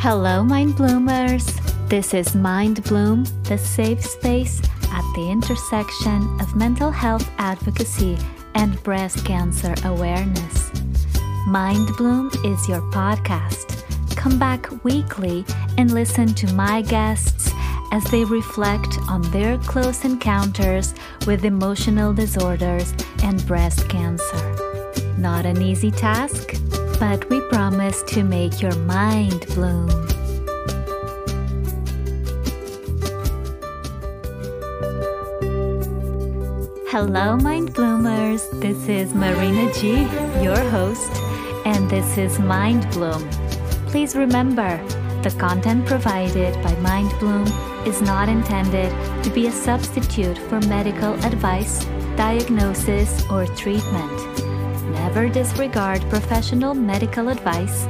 Hello, Mind Bloomers! This is Mind Bloom, the safe space at the intersection of mental health advocacy and breast cancer awareness. Mind Bloom is your podcast. Come back weekly and listen to my guests as they reflect on their close encounters with emotional disorders and breast cancer. Not an easy task, but we promise to make your mind bloom. Hello, Mind Bloomers. This is Marina G, your host, and this is Mind Bloom. Please remember, the content provided by Mind Bloom is not intended to be a substitute for medical advice, diagnosis, or treatment. Never disregard professional medical advice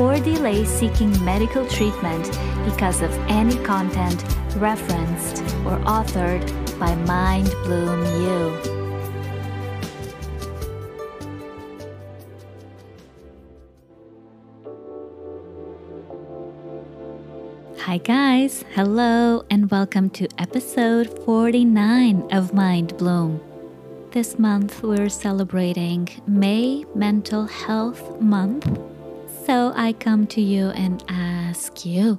or delay seeking medical treatment because of any content referenced or authored by Mind Bloom You. Hi, guys. Hello, and welcome to episode 49 of Mind Bloom. This month, we're celebrating May Mental Health Month. So, I come to you and ask you,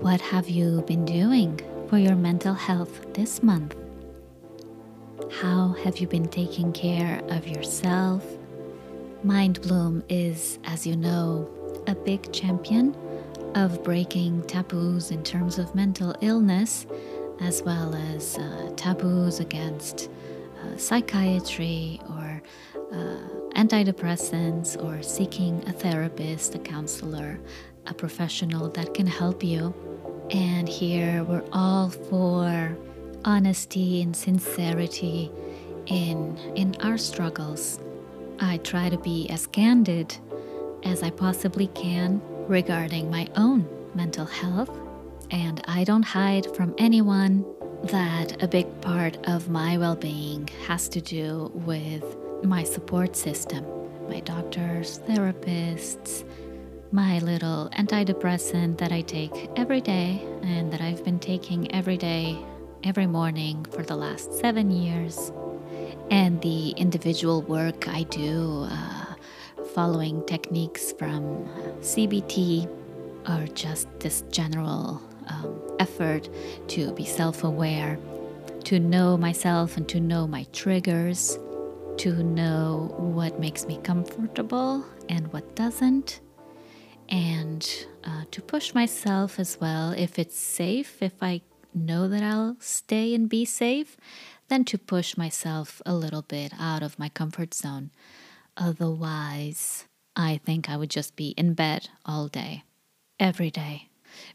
what have you been doing for your mental health this month? How have you been taking care of yourself? Mind Bloom is, as you know, a big champion of breaking taboos in terms of mental illness, as well as uh, taboos against uh, psychiatry or uh, antidepressants or seeking a therapist, a counselor, a professional that can help you. And here we're all for honesty and sincerity in in our struggles. I try to be as candid as I possibly can regarding my own mental health, and I don't hide from anyone that a big part of my well being has to do with my support system my doctors, therapists, my little antidepressant that I take every day and that I've been taking every day, every morning for the last seven years, and the individual work I do. Uh, following techniques from CBT or just this general um, effort to be self aware, to know myself and to know my triggers, to know what makes me comfortable and what doesn't, and uh, to push myself as well if it's safe, if I know that I'll stay and be safe, then to push myself a little bit out of my comfort zone. Otherwise, I think I would just be in bed all day, every day.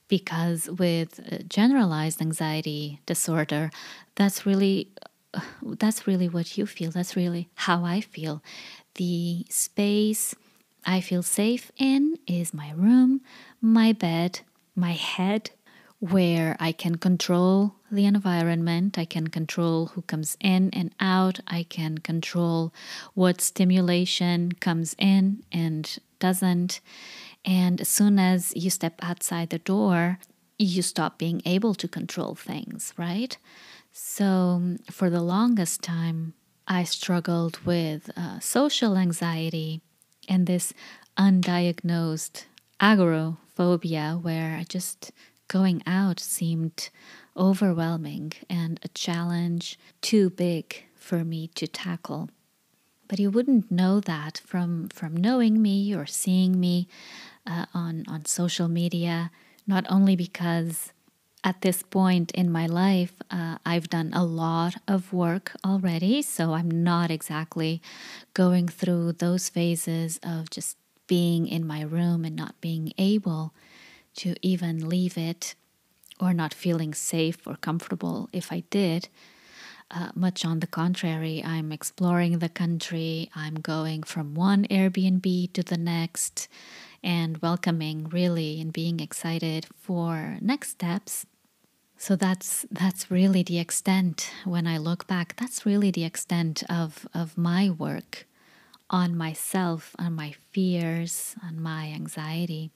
Because with uh, generalized anxiety disorder, that's really uh, that's really what you feel. That's really how I feel. The space I feel safe in is my room, my bed, my head, where I can control the environment, I can control who comes in and out, I can control what stimulation comes in and doesn't. And as soon as you step outside the door, you stop being able to control things, right? So, for the longest time, I struggled with uh, social anxiety and this undiagnosed agoraphobia, where just going out seemed overwhelming and a challenge too big for me to tackle. But you wouldn't know that from, from knowing me or seeing me uh, on, on social media, not only because at this point in my life, uh, I've done a lot of work already, so I'm not exactly going through those phases of just being in my room and not being able to even leave it or not feeling safe or comfortable if I did. Uh, much on the contrary, I'm exploring the country. I'm going from one Airbnb to the next and welcoming really and being excited for next steps. So that's that's really the extent when I look back, that's really the extent of, of my work on myself, on my fears, on my anxiety.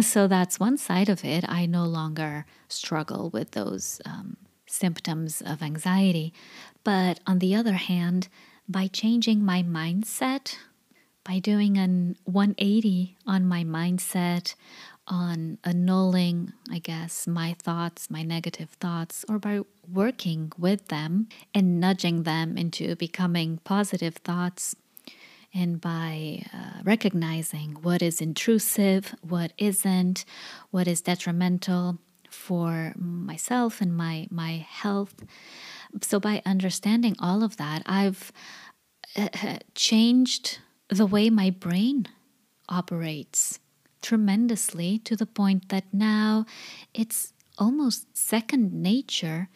So that's one side of it. I no longer struggle with those um, symptoms of anxiety. But on the other hand, by changing my mindset, by doing an 180 on my mindset, on annulling, I guess, my thoughts, my negative thoughts, or by working with them and nudging them into becoming positive thoughts, and by uh, recognizing what is intrusive, what isn't, what is detrimental for myself and my my health. So by understanding all of that, I've uh, changed the way my brain operates tremendously to the point that now it's almost second nature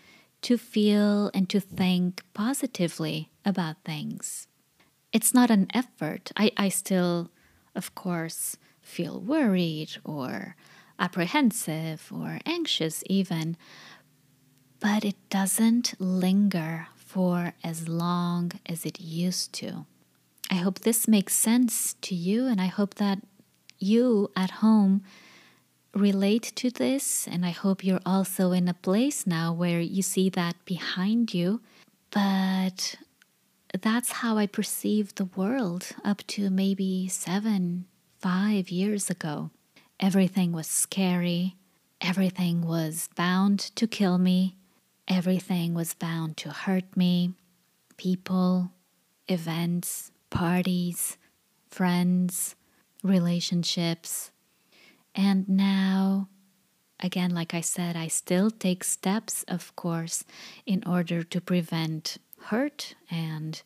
to feel and to think positively about things. It's not an effort. I, I still, of course, feel worried or apprehensive or anxious, even, but it doesn't linger for as long as it used to. I hope this makes sense to you, and I hope that you at home relate to this. And I hope you're also in a place now where you see that behind you. But that's how I perceived the world up to maybe seven, five years ago. Everything was scary. Everything was bound to kill me. Everything was bound to hurt me. People, events, parties, friends, relationships. And now, again, like I said, I still take steps, of course, in order to prevent hurt and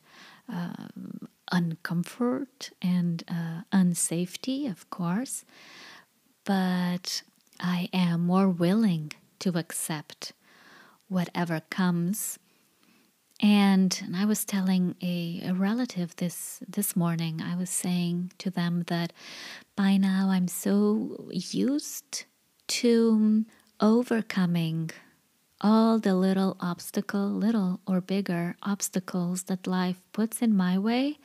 um, uncomfort and uh, unsafety, of course. But I am more willing to accept whatever comes and, and I was telling a, a relative this this morning, I was saying to them that by now I'm so used to overcoming all the little obstacle, little or bigger obstacles that life puts in my way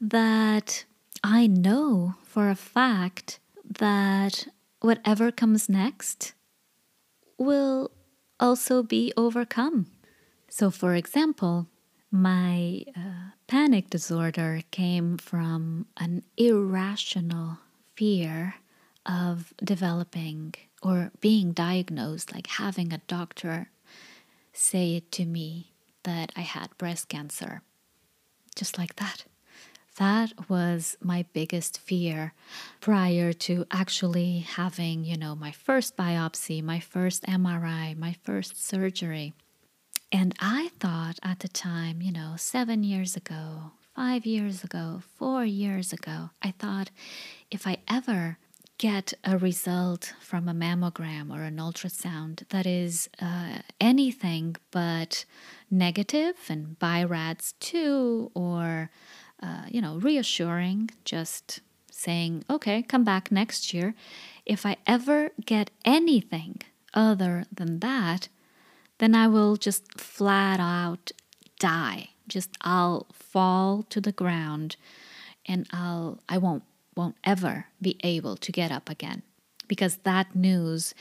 that I know for a fact that whatever comes next will also be overcome. So, for example, my uh, panic disorder came from an irrational fear of developing or being diagnosed, like having a doctor say it to me that I had breast cancer. Just like that. That was my biggest fear prior to actually having, you know, my first biopsy, my first MRI, my first surgery. And I thought at the time, you know, seven years ago, five years ago, four years ago, I thought if I ever get a result from a mammogram or an ultrasound that is uh, anything but negative and BI-RADS 2 or, uh, you know, reassuring, just saying, okay, come back next year. If I ever get anything other than that, then I will just flat out die. Just I'll fall to the ground and I'll I won't won't ever be able to get up again because that news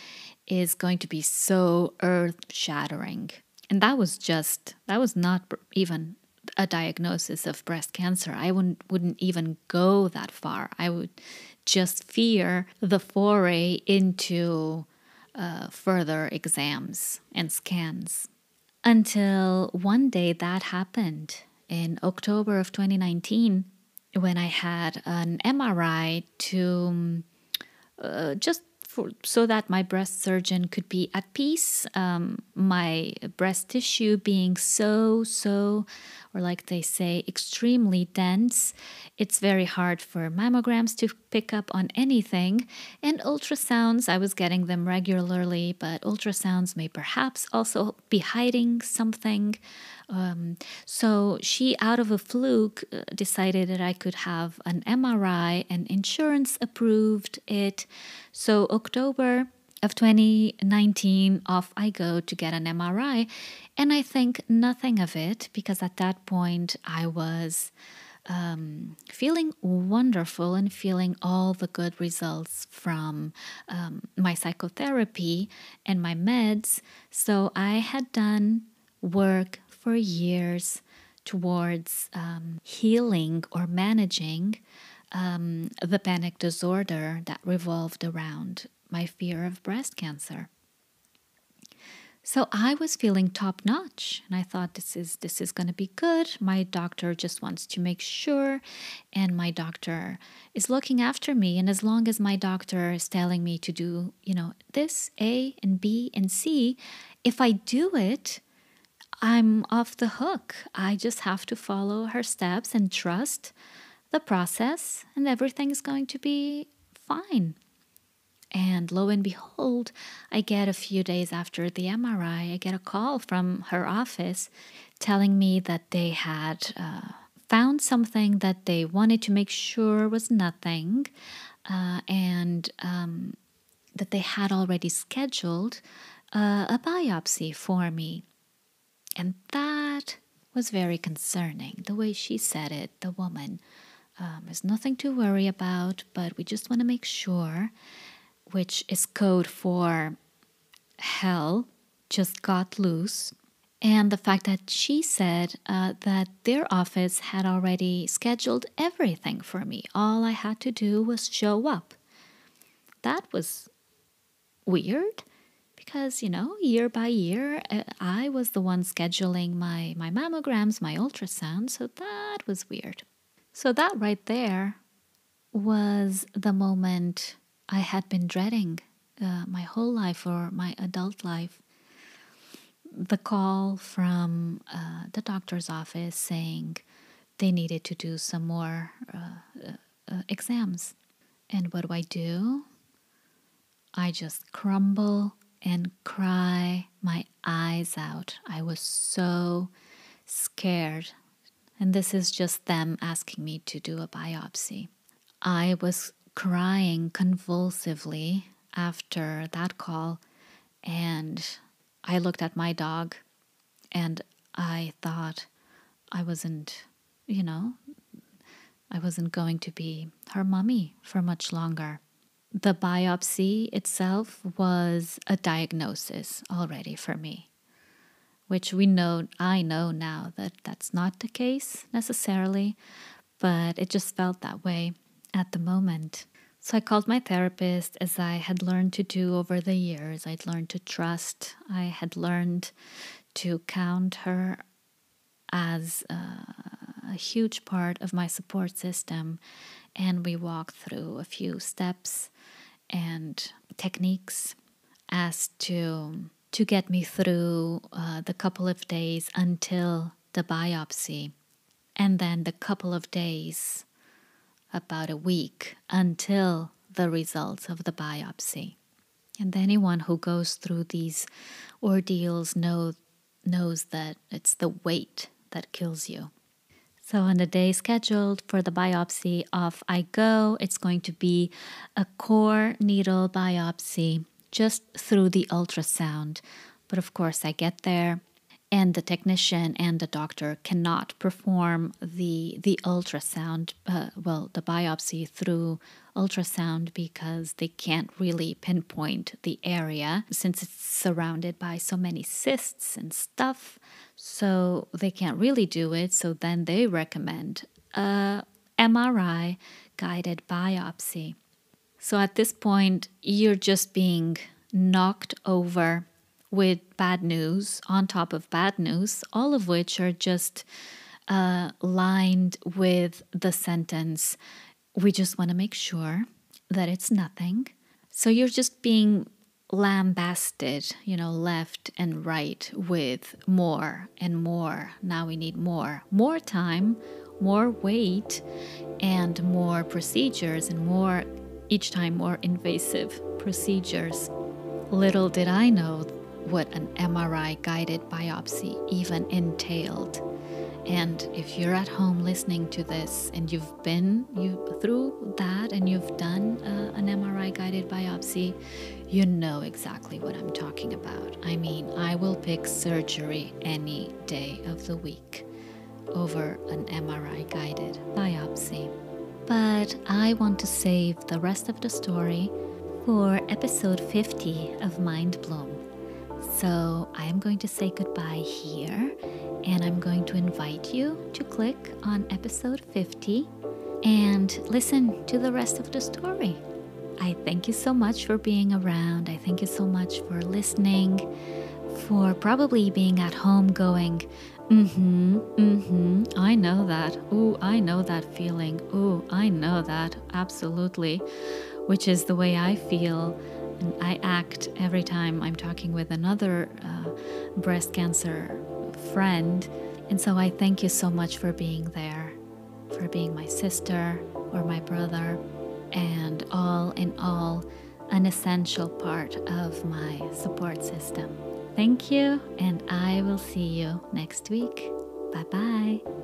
is going to be so earth-shattering. And that was just that was not even a diagnosis of breast cancer. I wouldn't wouldn't even go that far. I would just fear the foray into uh, further exams and scans. Until one day that happened in October of 2019 when I had an MRI to uh, just for, so that my breast surgeon could be at peace. Um, my breast tissue being so, so, or like they say, extremely dense, it's very hard for mammograms to pick up on anything. And ultrasounds, I was getting them regularly, but ultrasounds may perhaps also be hiding something. Um, so she, out of a fluke, uh, decided that I could have an MRI, and insurance approved it. So, October of 2019, off I go to get an MRI. And I think nothing of it because at that point I was um, feeling wonderful and feeling all the good results from um, my psychotherapy and my meds. So I had done work for years towards um, healing or managing um, the panic disorder that revolved around my fear of breast cancer. So I was feeling top notch and I thought this is this is going to be good. My doctor just wants to make sure and my doctor is looking after me and as long as my doctor is telling me to do, you know, this A and B and C, if I do it, I'm off the hook. I just have to follow her steps and trust the process and everything's going to be fine. And lo and behold, I get a few days after the MRI, I get a call from her office telling me that they had uh, found something that they wanted to make sure was nothing, uh, and um, that they had already scheduled uh, a biopsy for me. And that was very concerning, the way she said it, the woman. Um, there's nothing to worry about, but we just want to make sure which is code for hell, just got loose. And the fact that she said uh, that their office had already scheduled everything for me. All I had to do was show up. That was weird because, you know, year by year, uh, I was the one scheduling my, my mammograms, my ultrasound. So that was weird. So that right there was the moment I had been dreading uh, my whole life or my adult life. The call from uh, the doctor's office saying they needed to do some more uh, uh exams. And what do I do? I just crumble and cry my eyes out. I was so scared. And this is just them asking me to do a biopsy. I was crying convulsively after that call, and I looked at my dog and I thought I wasn't, you know, I wasn't going to be her mummy for much longer. The biopsy itself was a diagnosis already for me, which we know, I know now that that's not the case necessarily, but it just felt that way at the moment. So I called my therapist as I had learned to do over the years. I'd learned to trust, I had learned to count her as a, a huge part of my support system. And we walked through a few steps and techniques as to to get me through uh, the couple of days until the biopsy and then the couple of days about a week until the results of the biopsy. And anyone who goes through these ordeals know, knows that it's the wait that kills you. So, on the day scheduled for the biopsy, off I go. It's going to be a core needle biopsy just through the ultrasound. But of course, I get there and the technician and the doctor cannot perform the the ultrasound uh, well the biopsy through ultrasound because they can't really pinpoint the area since it's surrounded by so many cysts and stuff. So they can't really do it. So then they recommend a MRI guided biopsy. So at this point you're just being knocked over with bad news on top of bad news, all of which are just uh, lined with the sentence, We just want to make sure that it's nothing. So you're just being lambasted, you know, left and right with more and more. Now we need more. More time, more wait, and more procedures, and more, each time, more invasive procedures. Little did I know what an MRI guided biopsy even entailed. And if you're at home listening to this and you've been you through that and you've done uh, an MRI guided biopsy, you know exactly what I'm talking about. I mean, I will pick surgery any day of the week. over an MRI guided biopsy. But I want to save the rest of the story for episode 50 of Mind Bloom. So I'm going to say goodbye here and I'm going to invite you to click on episode 50 and listen to the rest of the story. I thank you so much for being around. I thank you so much for listening, for probably being at home going, mm hmm, mm hmm, I know that. Ooh, I know that feeling. Ooh, I know that. Absolutely. Which is the way I feel I act every time I'm talking with another uh, breast cancer friend. And so I thank you so much for being there, for being my sister or my brother, and all in all, an essential part of my support system. Thank you, and I will see you next week. Bye bye.